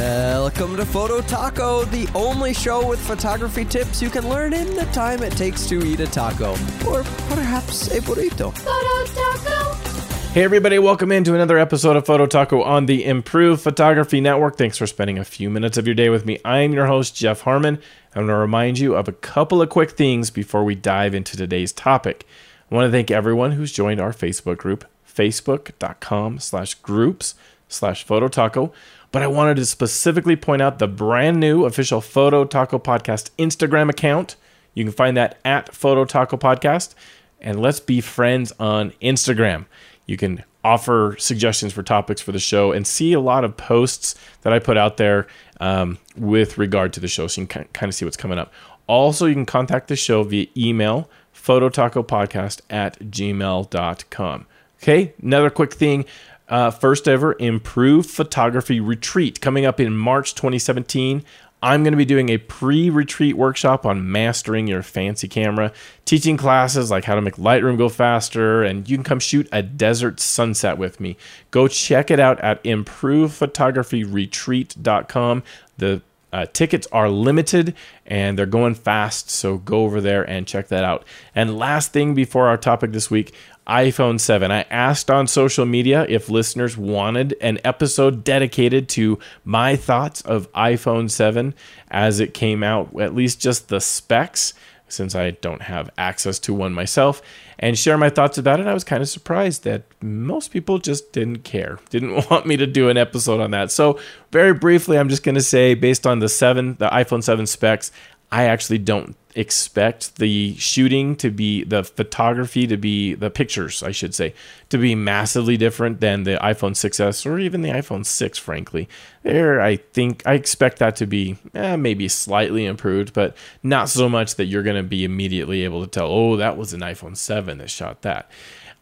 Welcome to Photo Taco, the only show with photography tips you can learn in the time it takes to eat a taco, or perhaps a burrito. Photo Taco. Hey, everybody, welcome into another episode of Photo Taco on the Improved Photography Network. Thanks for spending a few minutes of your day with me. I'm your host, Jeff Harmon. I'm going to remind you of a couple of quick things before we dive into today's topic. I want to thank everyone who's joined our Facebook group, facebook.com slash groups slash Photo Taco. But I wanted to specifically point out the brand new official Photo Taco Podcast Instagram account. You can find that at Photo Taco Podcast. And let's be friends on Instagram. You can offer suggestions for topics for the show and see a lot of posts that I put out there um, with regard to the show so you can kind of see what's coming up. Also, you can contact the show via email, phototacopodcast at gmail.com. Okay, another quick thing. Uh, first ever improved photography retreat coming up in March 2017. I'm going to be doing a pre retreat workshop on mastering your fancy camera, teaching classes like how to make Lightroom go faster, and you can come shoot a desert sunset with me. Go check it out at improvephotographyretreat.com. The uh, tickets are limited and they're going fast, so go over there and check that out. And last thing before our topic this week iPhone 7. I asked on social media if listeners wanted an episode dedicated to my thoughts of iPhone 7 as it came out, at least just the specs, since I don't have access to one myself, and share my thoughts about it. I was kind of surprised that most people just didn't care, didn't want me to do an episode on that. So, very briefly, I'm just going to say, based on the 7, the iPhone 7 specs, I actually don't expect the shooting to be the photography to be the pictures I should say to be massively different than the iPhone 6s or even the iPhone 6 frankly. There I think I expect that to be eh, maybe slightly improved but not so much that you're going to be immediately able to tell oh that was an iPhone 7 that shot that.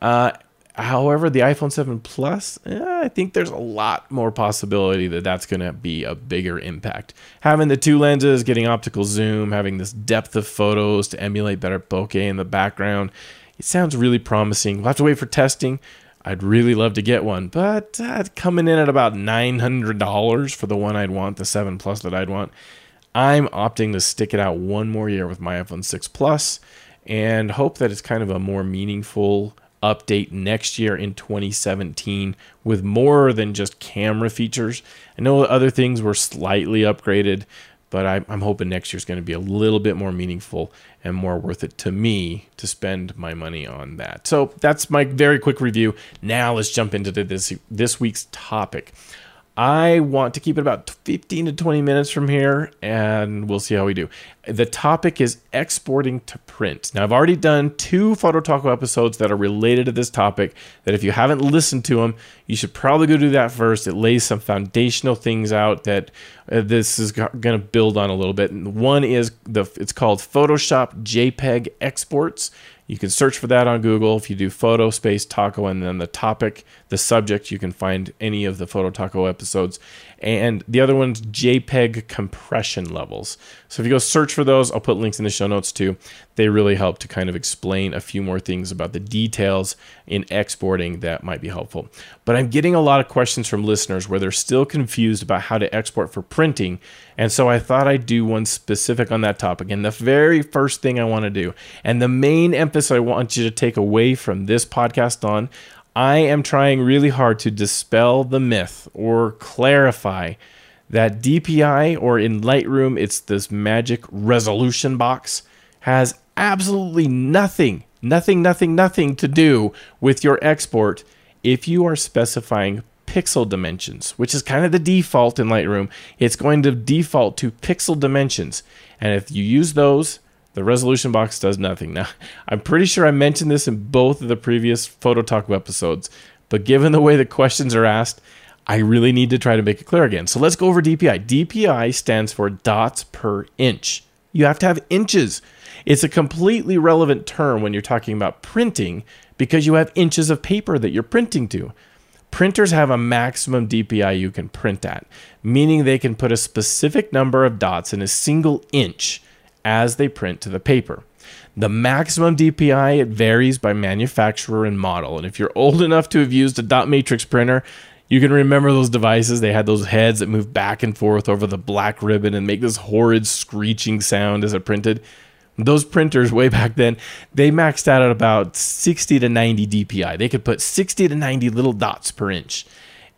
Uh, However, the iPhone 7 Plus, eh, I think there's a lot more possibility that that's going to be a bigger impact. Having the two lenses, getting optical zoom, having this depth of photos to emulate better bokeh in the background, it sounds really promising. We'll have to wait for testing. I'd really love to get one, but uh, coming in at about $900 for the one I'd want, the 7 Plus that I'd want. I'm opting to stick it out one more year with my iPhone 6 Plus and hope that it's kind of a more meaningful update next year in 2017 with more than just camera features. I know other things were slightly upgraded, but I, am hoping next year's going to be a little bit more meaningful and more worth it to me to spend my money on that. So that's my very quick review. Now let's jump into this this week's topic. I want to keep it about 15 to 20 minutes from here, and we'll see how we do. The topic is exporting to print. Now, I've already done two Photo Taco episodes that are related to this topic. That if you haven't listened to them, you should probably go do that first. It lays some foundational things out that uh, this is going to build on a little bit. One is the it's called Photoshop JPEG exports. You can search for that on Google. If you do photo space taco and then the topic, the subject, you can find any of the photo taco episodes. And the other one's JPEG compression levels. So if you go search for those, I'll put links in the show notes too. They really help to kind of explain a few more things about the details in exporting that might be helpful. But I'm getting a lot of questions from listeners where they're still confused about how to export for printing. And so I thought I'd do one specific on that topic. And the very first thing I want to do, and the main emphasis I want you to take away from this podcast on, I am trying really hard to dispel the myth or clarify that DPI or in Lightroom, it's this magic resolution box, has absolutely nothing, nothing, nothing, nothing to do with your export if you are specifying pixel dimensions, which is kind of the default in Lightroom. It's going to default to pixel dimensions. And if you use those, the resolution box does nothing. Now, I'm pretty sure I mentioned this in both of the previous Photo Taco episodes, but given the way the questions are asked, I really need to try to make it clear again. So let's go over DPI. DPI stands for dots per inch. You have to have inches. It's a completely relevant term when you're talking about printing because you have inches of paper that you're printing to. Printers have a maximum DPI you can print at, meaning they can put a specific number of dots in a single inch as they print to the paper. The maximum DPI it varies by manufacturer and model, and if you're old enough to have used a dot matrix printer, You can remember those devices. They had those heads that move back and forth over the black ribbon and make this horrid screeching sound as it printed. Those printers way back then, they maxed out at about 60 to 90 DPI. They could put 60 to 90 little dots per inch.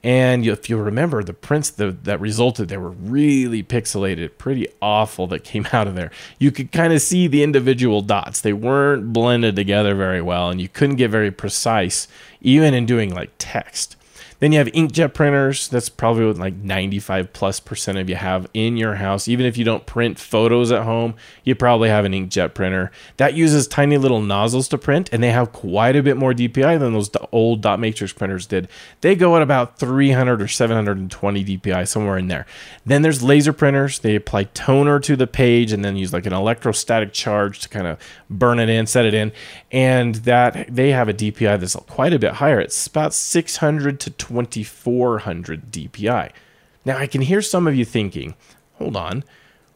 And if you remember, the prints that, that resulted, they were really pixelated, pretty awful that came out of there. You could kind of see the individual dots. They weren't blended together very well, and you couldn't get very precise, even in doing like text. Then you have inkjet printers. That's probably what like 95 plus percent of you have in your house. Even if you don't print photos at home, you probably have an inkjet printer. That uses tiny little nozzles to print, and they have quite a bit more DPI than those old dot matrix printers did. They go at about 300 or 720 DPI, somewhere in there. Then there's laser printers. They apply toner to the page and then use like an electrostatic charge to kind of burn it in, set it in, and that they have a DPI that's quite a bit higher. It's about 600 to 2400 DPI. Now, I can hear some of you thinking, hold on,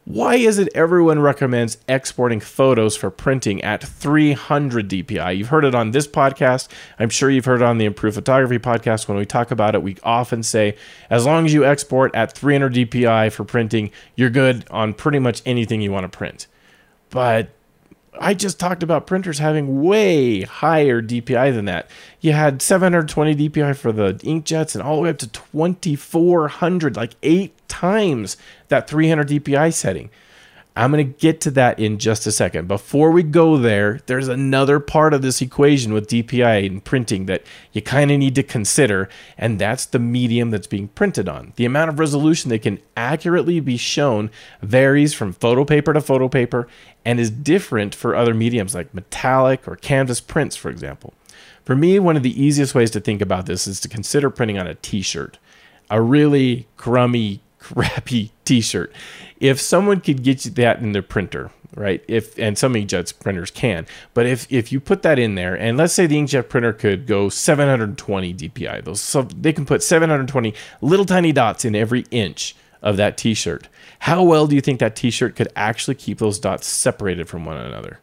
why is it everyone recommends exporting photos for printing at 300 DPI? You've heard it on this podcast. I'm sure you've heard it on the Improved Photography podcast. When we talk about it, we often say as long as you export at 300 DPI for printing, you're good on pretty much anything you want to print. But I just talked about printers having way higher DPI than that. You had 720 DPI for the inkjets and all the way up to 2400, like eight times that 300 DPI setting. I'm going to get to that in just a second. Before we go there, there's another part of this equation with DPI and printing that you kind of need to consider, and that's the medium that's being printed on. The amount of resolution that can accurately be shown varies from photo paper to photo paper and is different for other mediums like metallic or canvas prints, for example. For me, one of the easiest ways to think about this is to consider printing on a t shirt, a really crummy, crappy t shirt if someone could get you that in their printer, right? If and some inkjet printers can, but if if you put that in there, and let's say the inkjet printer could go 720 DPI, those so they can put 720 little tiny dots in every inch of that T-shirt. How well do you think that T-shirt could actually keep those dots separated from one another?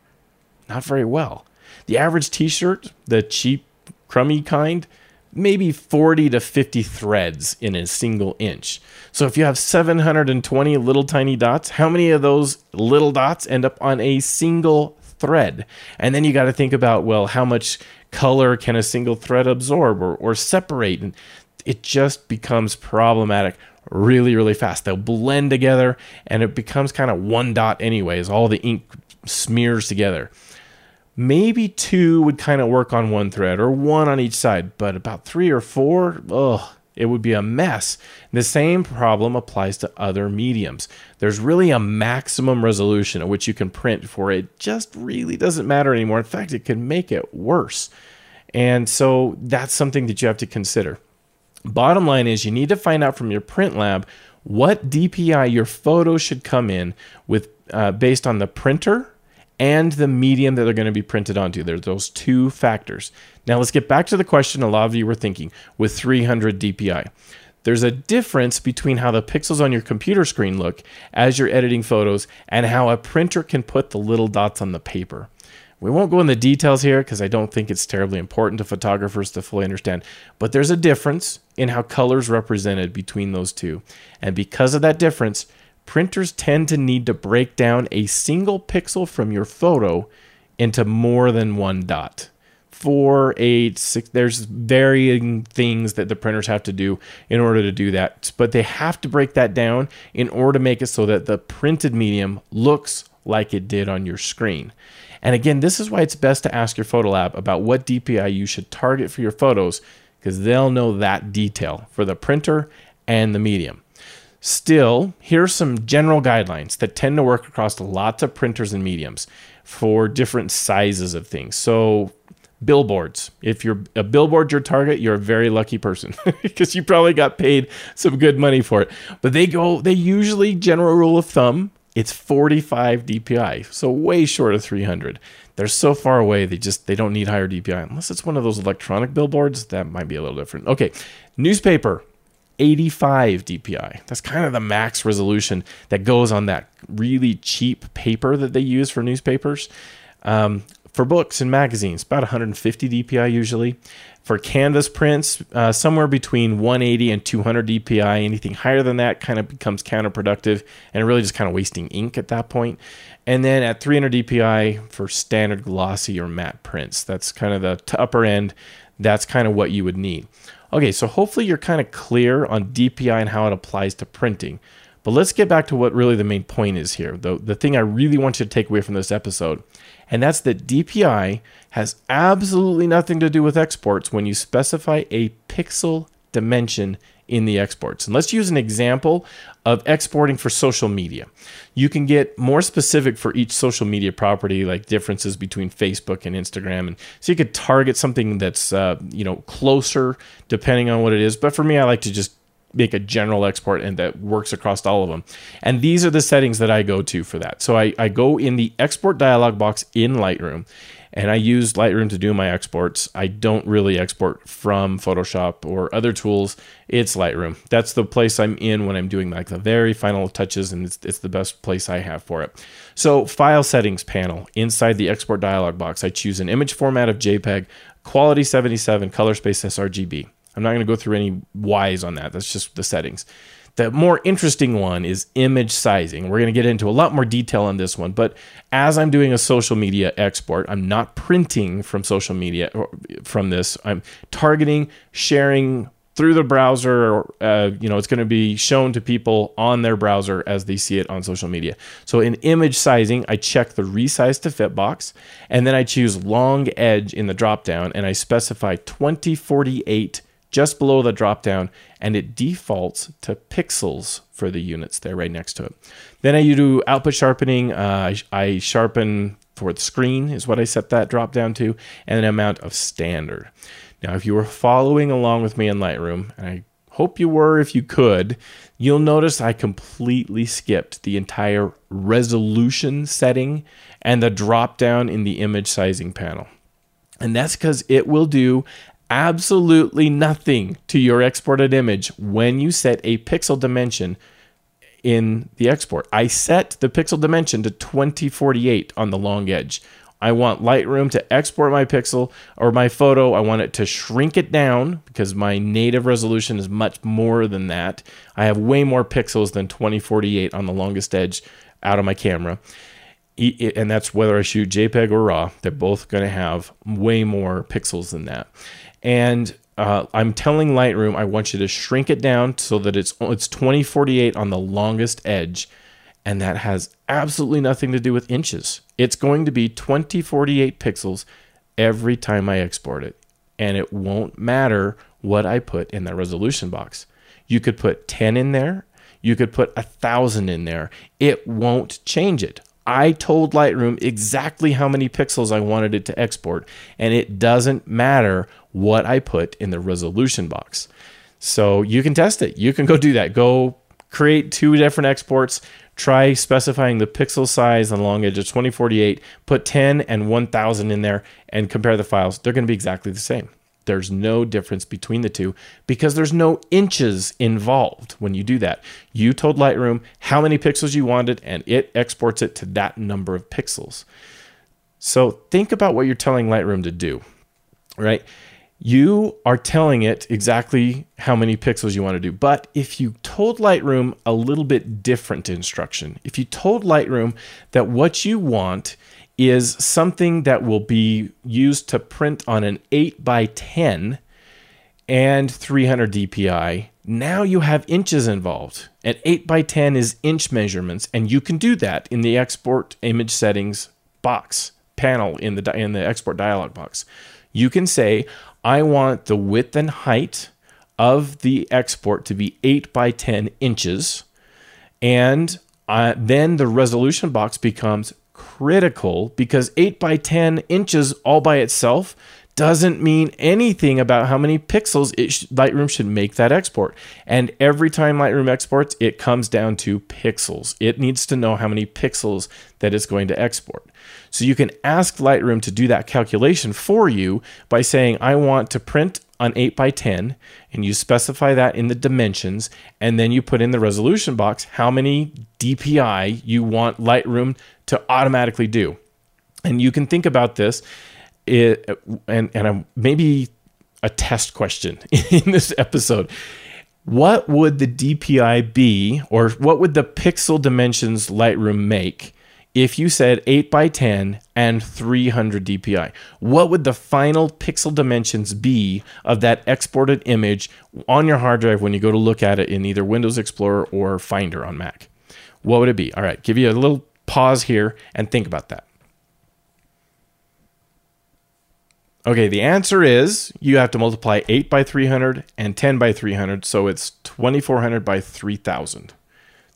Not very well. The average T-shirt, the cheap, crummy kind, maybe 40 to 50 threads in a single inch. So if you have 720 little tiny dots, how many of those little dots end up on a single thread? And then you got to think about, well, how much color can a single thread absorb or, or separate? And it just becomes problematic really, really fast. They'll blend together and it becomes kind of one dot, anyways. All the ink smears together maybe two would kind of work on one thread or one on each side, but about three or four, ugh, it would be a mess. The same problem applies to other mediums. There's really a maximum resolution at which you can print for it just really doesn't matter anymore. In fact, it can make it worse. And so that's something that you have to consider. Bottom line is you need to find out from your print lab what DPI your photo should come in with uh, based on the printer and the medium that they're going to be printed onto. There's those two factors. Now let's get back to the question a lot of you were thinking with 300 DPI. There's a difference between how the pixels on your computer screen look as you're editing photos and how a printer can put the little dots on the paper. We won't go into details here because I don't think it's terribly important to photographers to fully understand, but there's a difference in how colors represented between those two. And because of that difference, printers tend to need to break down a single pixel from your photo into more than one dot. Four, eight, six, there's varying things that the printers have to do in order to do that. But they have to break that down in order to make it so that the printed medium looks like it did on your screen. And again, this is why it's best to ask your photo lab about what DPI you should target for your photos because they'll know that detail for the printer and the medium. Still, here are some general guidelines that tend to work across lots of printers and mediums for different sizes of things. So, billboards. If you're a billboard your target, you're a very lucky person because you probably got paid some good money for it. But they go they usually general rule of thumb, it's 45 DPI. So way short of 300. They're so far away, they just they don't need higher DPI unless it's one of those electronic billboards, that might be a little different. Okay. Newspaper 85 DPI. That's kind of the max resolution that goes on that really cheap paper that they use for newspapers. Um, for books and magazines, about 150 DPI usually. For canvas prints, uh, somewhere between 180 and 200 DPI. Anything higher than that kind of becomes counterproductive and really just kind of wasting ink at that point. And then at 300 DPI for standard glossy or matte prints, that's kind of the t- upper end. That's kind of what you would need. Okay, so hopefully you're kind of clear on DPI and how it applies to printing. But let's get back to what really the main point is here. The, the thing I really want you to take away from this episode, and that's that DPI has absolutely nothing to do with exports when you specify a pixel dimension in the exports. And let's use an example of exporting for social media. You can get more specific for each social media property, like differences between Facebook and Instagram, and so you could target something that's uh, you know closer depending on what it is. But for me, I like to just make a general export and that works across all of them. And these are the settings that I go to for that. So I, I go in the export dialog box in Lightroom and I use Lightroom to do my exports. I don't really export from Photoshop or other tools. It's Lightroom. That's the place I'm in when I'm doing like the very final touches, and it's, it's the best place I have for it. So, file settings panel inside the export dialog box, I choose an image format of JPEG, quality 77, color space sRGB. I'm not going to go through any whys on that. That's just the settings. The more interesting one is image sizing. We're going to get into a lot more detail on this one, but as I'm doing a social media export, I'm not printing from social media from this. I'm targeting, sharing through the browser or uh, you know it's going to be shown to people on their browser as they see it on social media so in image sizing i check the resize to fit box and then i choose long edge in the drop down and i specify 2048 just below the drop down and it defaults to pixels for the units there right next to it. Then I do output sharpening. Uh, I, sharpen for the screen is what I set that drop down to and an amount of standard. Now, if you were following along with me in Lightroom, and I hope you were if you could, you'll notice I completely skipped the entire resolution setting and the drop down in the image sizing panel. And that's because it will do absolutely nothing to your exported image when you set a pixel dimension in the export. I set the pixel dimension to 2048 on the long edge. I want Lightroom to export my pixel or my photo. I want it to shrink it down because my native resolution is much more than that. I have way more pixels than 2048 on the longest edge out of my camera. And that's whether I shoot JPEG or RAW, they're both going to have way more pixels than that and uh, I'm telling Lightroom I want you to shrink it down so that it's it's 2048 on the longest edge, and that has absolutely nothing to do with inches. It's going to be 2048 pixels every time I export it, and it won't matter what I put in the resolution box. You could put 10 in there, you could put a thousand in there. It won't change it. I told Lightroom exactly how many pixels I wanted it to export, and it doesn't matter what I put in the resolution box. So you can test it. You can go do that. Go create two different exports. Try specifying the pixel size on the long edge of 2048. Put 10 and 1000 in there and compare the files. They're going to be exactly the same. There's no difference between the two because there's no inches involved when you do that. You told Lightroom how many pixels you wanted and it exports it to that number of pixels. So think about what you're telling Lightroom to do, right? you are telling it exactly how many pixels you want to do. But if you told Lightroom a little bit different instruction, if you told Lightroom that what you want is something that will be used to print on an 8 by 10 and 300 dpi, now you have inches involved. And 8 by 10 is inch measurements, and you can do that in the export image settings box panel in the in the export dialog box. You can say, I want the width and height of the export to be 8 by 10 inches. And uh, then the resolution box becomes critical because 8 by 10 inches all by itself doesn't mean anything about how many pixels sh- Lightroom should make that export. And every time Lightroom exports, it comes down to pixels. It needs to know how many pixels that it's going to export. So you can ask Lightroom to do that calculation for you by saying, I want to print on 8 by 10 and you specify that in the dimensions and then you put in the resolution box how many DPI you want Lightroom to automatically do. And you can think about this, it, and and a, maybe a test question in this episode. What would the DPI be, or what would the pixel dimensions Lightroom make if you said 8 by 10 and 300 DPI? What would the final pixel dimensions be of that exported image on your hard drive when you go to look at it in either Windows Explorer or Finder on Mac? What would it be? All right, give you a little pause here and think about that. Okay, the answer is you have to multiply 8 by 300 and 10 by 300, so it's 2400 by 3000.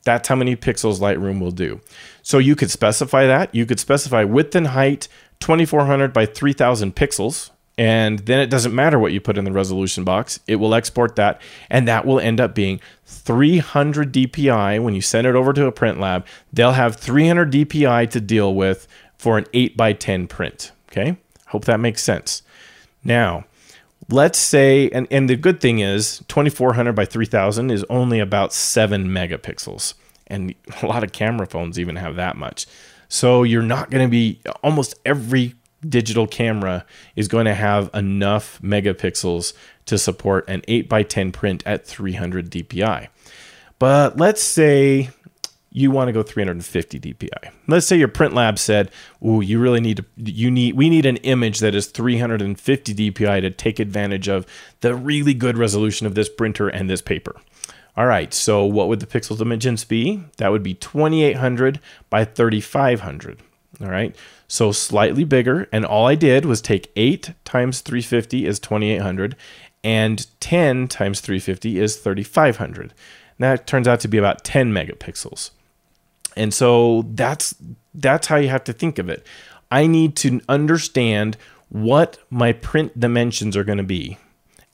That's how many pixels Lightroom will do. So you could specify that. You could specify width and height 2400 by 3000 pixels, and then it doesn't matter what you put in the resolution box. It will export that, and that will end up being 300 DPI when you send it over to a print lab. They'll have 300 DPI to deal with for an 8 by 10 print. Okay, hope that makes sense. Now, let's say, and, and the good thing is 2400 by 3000 is only about 7 megapixels. And a lot of camera phones even have that much. So you're not going to be, almost every digital camera is going to have enough megapixels to support an 8 by 10 print at 300 DPI. But let's say you want to go 350 DPI. Let's say your print lab said, "Ooh, you really need to you need we need an image that is 350 DPI to take advantage of the really good resolution of this printer and this paper." All right, so what would the pixel dimensions be? That would be 2800 by 3500. All right, so slightly bigger. And all I did was take 8 times 350 is 2800, and 10 times 350 is 3500. That turns out to be about 10 megapixels. And so that's that's how you have to think of it. I need to understand what my print dimensions are going to be.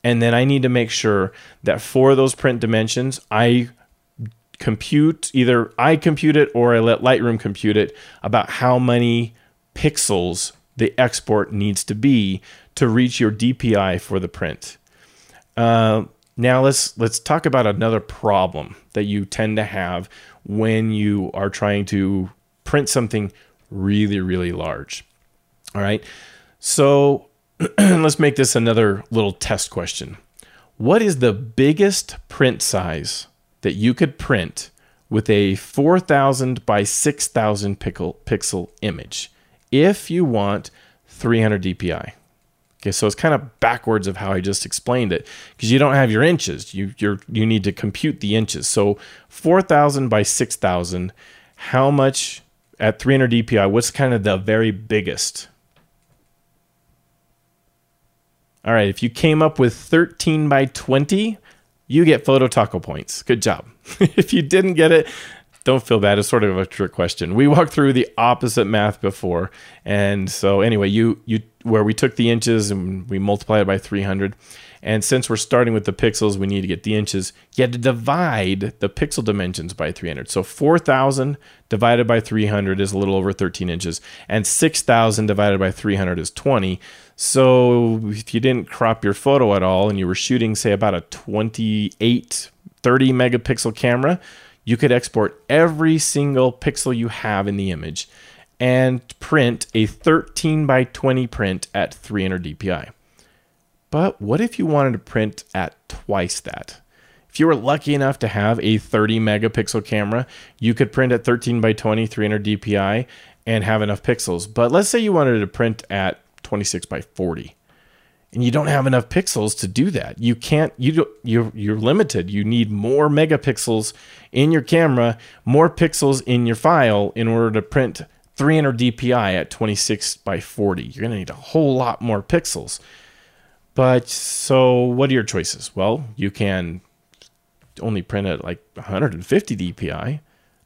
And then I need to make sure that for those print dimensions, I compute either I compute it or I let Lightroom compute it about how many pixels the export needs to be to reach your DPI for the print. Uh, now let's let's talk about another problem that you tend to have when you are trying to print something really, really large. All right. So let's make this another little test question. What is the biggest print size that you could print with a 4000 by 6000 pixel, pixel image if you want 300 DPI? Okay, so it's kind of backwards of how I just explained it because you don't have your inches. You you you need to compute the inches. So 4000 by 6000, how much at 300 DPI? What's kind of the very biggest? All right, if you came up with 13 by 20, you get photo taco points. Good job. if you didn't get it, don't feel bad. It's sort of a trick question. We walked through the opposite math before, and so anyway, you you where we took the inches and we multiplied it by 300. And since we're starting with the pixels, we need to get the inches. You had to divide the pixel dimensions by 300. So 4,000 divided by 300 is a little over 13 inches, and 6,000 divided by 300 is 20. So if you didn't crop your photo at all and you were shooting, say, about a 28, 30 megapixel camera, you could export every single pixel you have in the image and print a 13 by 20 print at 300 dpi. But what if you wanted to print at twice that? If you were lucky enough to have a 30 megapixel camera, you could print at 13 by 20, 300 dpi and have enough pixels. But let's say you wanted to print at 26 by 40 and you don't have enough pixels to do that. You can't. You do, you're you're limited. You need more megapixels in your camera, more pixels in your file in order to print 300 dpi at 26 by 40. You're gonna need a whole lot more pixels. But so, what are your choices? Well, you can only print at like 150 dpi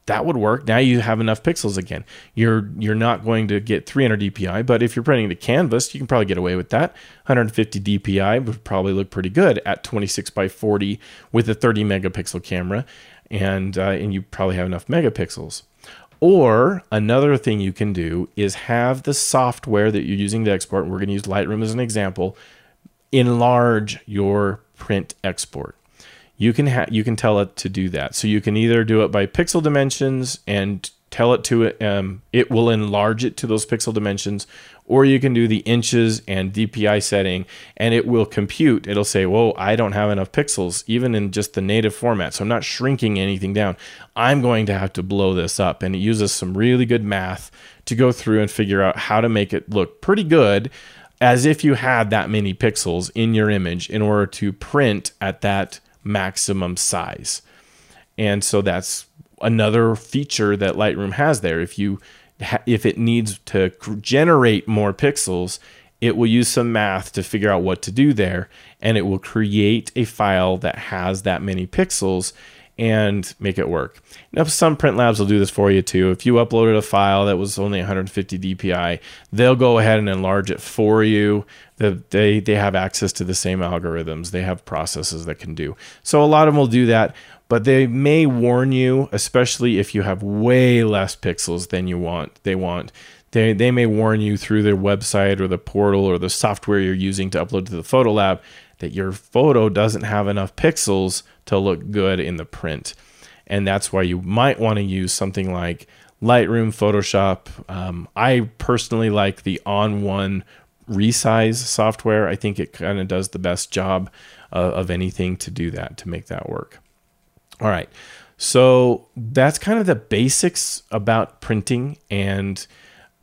that would work. Now you have enough pixels again. You're you're not going to get 300 dpi, but if you're printing to canvas, you can probably get away with that. 150 dpi would probably look pretty good at 26 by 40 with a 30 megapixel camera, and uh, and you probably have enough megapixels. Or another thing you can do is have the software that you're using to export. We're going to use Lightroom as an example. Enlarge your print export you can ha- you can tell it to do that. So you can either do it by pixel dimensions and tell it to it, um, it will enlarge it to those pixel dimensions, or you can do the inches and DPI setting and it will compute. It'll say, Whoa, I don't have enough pixels, even in just the native format. So I'm not shrinking anything down. I'm going to have to blow this up. And it uses some really good math to go through and figure out how to make it look pretty good as if you had that many pixels in your image in order to print at that maximum size. And so that's another feature that Lightroom has there. If you if it needs to generate more pixels, it will use some math to figure out what to do there and it will create a file that has that many pixels and make it work. Now, some print labs will do this for you too. If you uploaded a file that was only 150 dpi, they'll go ahead and enlarge it for you. They they have access to the same algorithms. They have processes that can do. So a lot of them will do that but they may warn you, especially if you have way less pixels than you want. They want they they may warn you through their website or the portal or the software you're using to upload to the photo lab that your photo doesn't have enough pixels to look good in the print. And that's why you might want to use something like Lightroom, Photoshop. Um, I personally like the ON1 resize software. I think it kind of does the best job uh, of anything to do that, to make that work. All right. So that's kind of the basics about printing and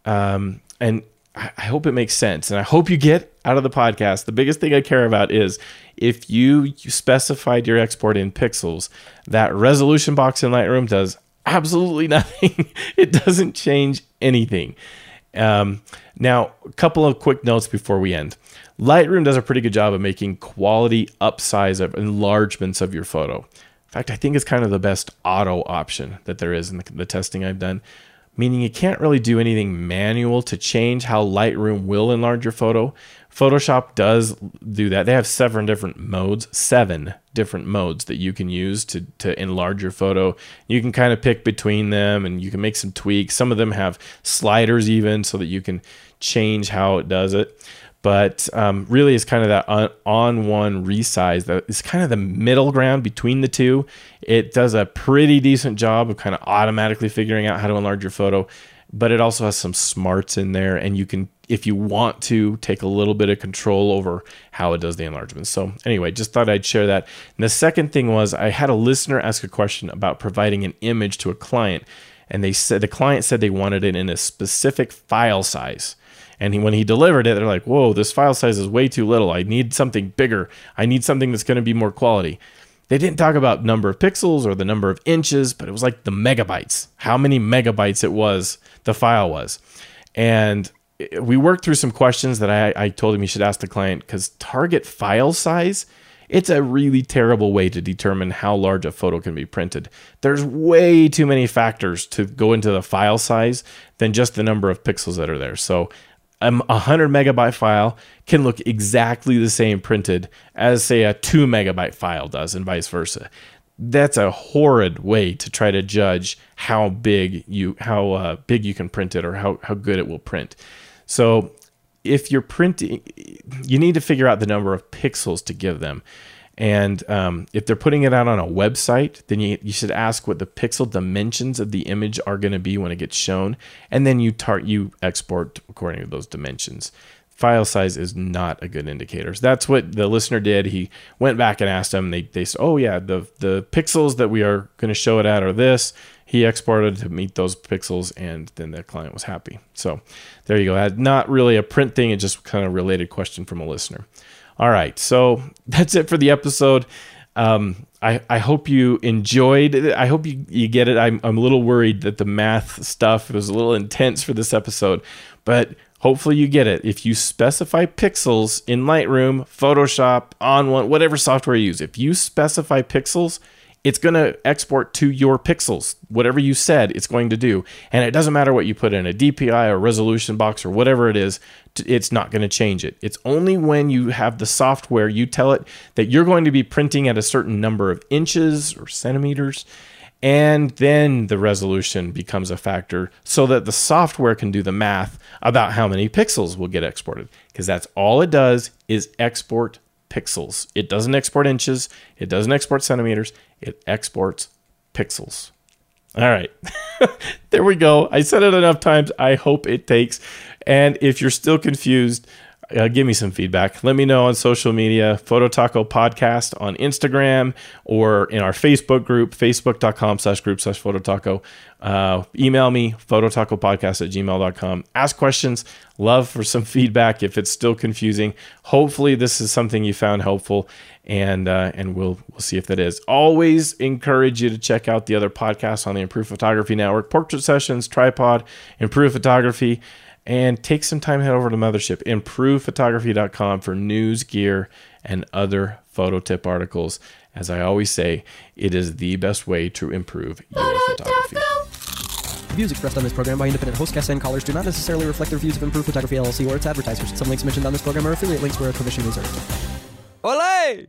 um, and I hope it makes sense. And I hope you get out of the podcast. The biggest thing I care about is if you, you specified your export in pixels, that resolution box in Lightroom does absolutely nothing. it doesn't change anything. Um, now, a couple of quick notes before we end. Lightroom does a pretty good job of making quality upsize of enlargements of your photo In fact, I think it's kind of the best auto option that there is in the, the testing I've done, meaning you can't really do anything manual to change how Lightroom will enlarge your photo. Photoshop does do that. They have seven different modes, seven different modes that you can use to, to enlarge your photo. You can kind of pick between them and you can make some tweaks. Some of them have sliders even so that you can change how it does it but um, really it's kind of that ON1 resize that is kind of the middle ground between the two. It does a pretty decent job of kind of automatically figuring out how to enlarge your photo but it also has some smarts in there and you can if you want to take a little bit of control over how it does the enlargement. So anyway just thought i'd share that. And the second thing was i had a listener ask a question about providing an image to a client and they said the client said they wanted it in a specific file size and he, when he delivered it, they're like, whoa, this file size is way too little. I need something bigger. I need something that's going to be more quality. They didn't talk about number of pixels or the number of inches, but it was like the megabytes, how many megabytes it was, the file was. And we worked through some questions that I, I told him he should ask the client because target file size it's a really terrible way to determine how large a photo can be printed. There's way too many factors to go into the file size than just the number of pixels that are there. So a 100 megabyte file can look exactly the same printed as say a 2 megabyte file does and vice versa. That's a horrid way to try to judge how big you how uh, big you can print it or how, how good it will print. So if you're printing you need to figure out the number of pixels to give them and um, if they're putting it out on a website, then you, you should ask what the pixel dimensions of the image are going to be when it gets shown, and then you tar- you export according to those dimensions. File size is not a good indicator. So that's what the listener did. He went back and asked them. They they said, "Oh yeah, the the pixels that we are going to show it at are this." He exported to meet those pixels, and then the client was happy. So there you go. Not really a print thing. It just kind of related question from a listener. All right, so that's it for the episode. Um, I, I hope you enjoyed it. I hope you, you get it. I'm, I'm a little worried that the math stuff was a little intense for this episode, but hopefully you get it. If you specify pixels in Lightroom, Photoshop, ON1, whatever software you use, if you specify pixels, it's going to export to your pixels. Whatever you said, it's going to do. And it doesn't matter what you put in a DPI or resolution box or whatever it is, it's not going to change it. It's only when you have the software, you tell it that you're going to be printing at a certain number of inches or centimeters. And then the resolution becomes a factor so that the software can do the math about how many pixels will get exported. Because that's all it does is export pixels. It doesn't export inches, it doesn't export centimeters, it exports pixels. All right. there we go. I said it enough times. I hope it takes. And if you're still confused, uh, give me some feedback. Let me know on social media, Photo Taco Podcast on Instagram or in our Facebook group, facebook.com slash group slash Phototaco. Uh, email me, phototacopodcast at gmail.com. Ask questions. Love for some feedback if it's still confusing. Hopefully, this is something you found helpful, and uh, and we'll we'll see if that is. Always encourage you to check out the other podcasts on the Improved Photography Network: Portrait Sessions, Tripod, Improved Photography and take some time head over to mothership improvephotography.com for news gear and other photo tip articles as i always say it is the best way to improve your photography The views expressed on this program by independent host guests and callers do not necessarily reflect the views of Improved Photography LLC or its advertisers. Some links mentioned on this program are affiliate links where a commission is earned. Olay!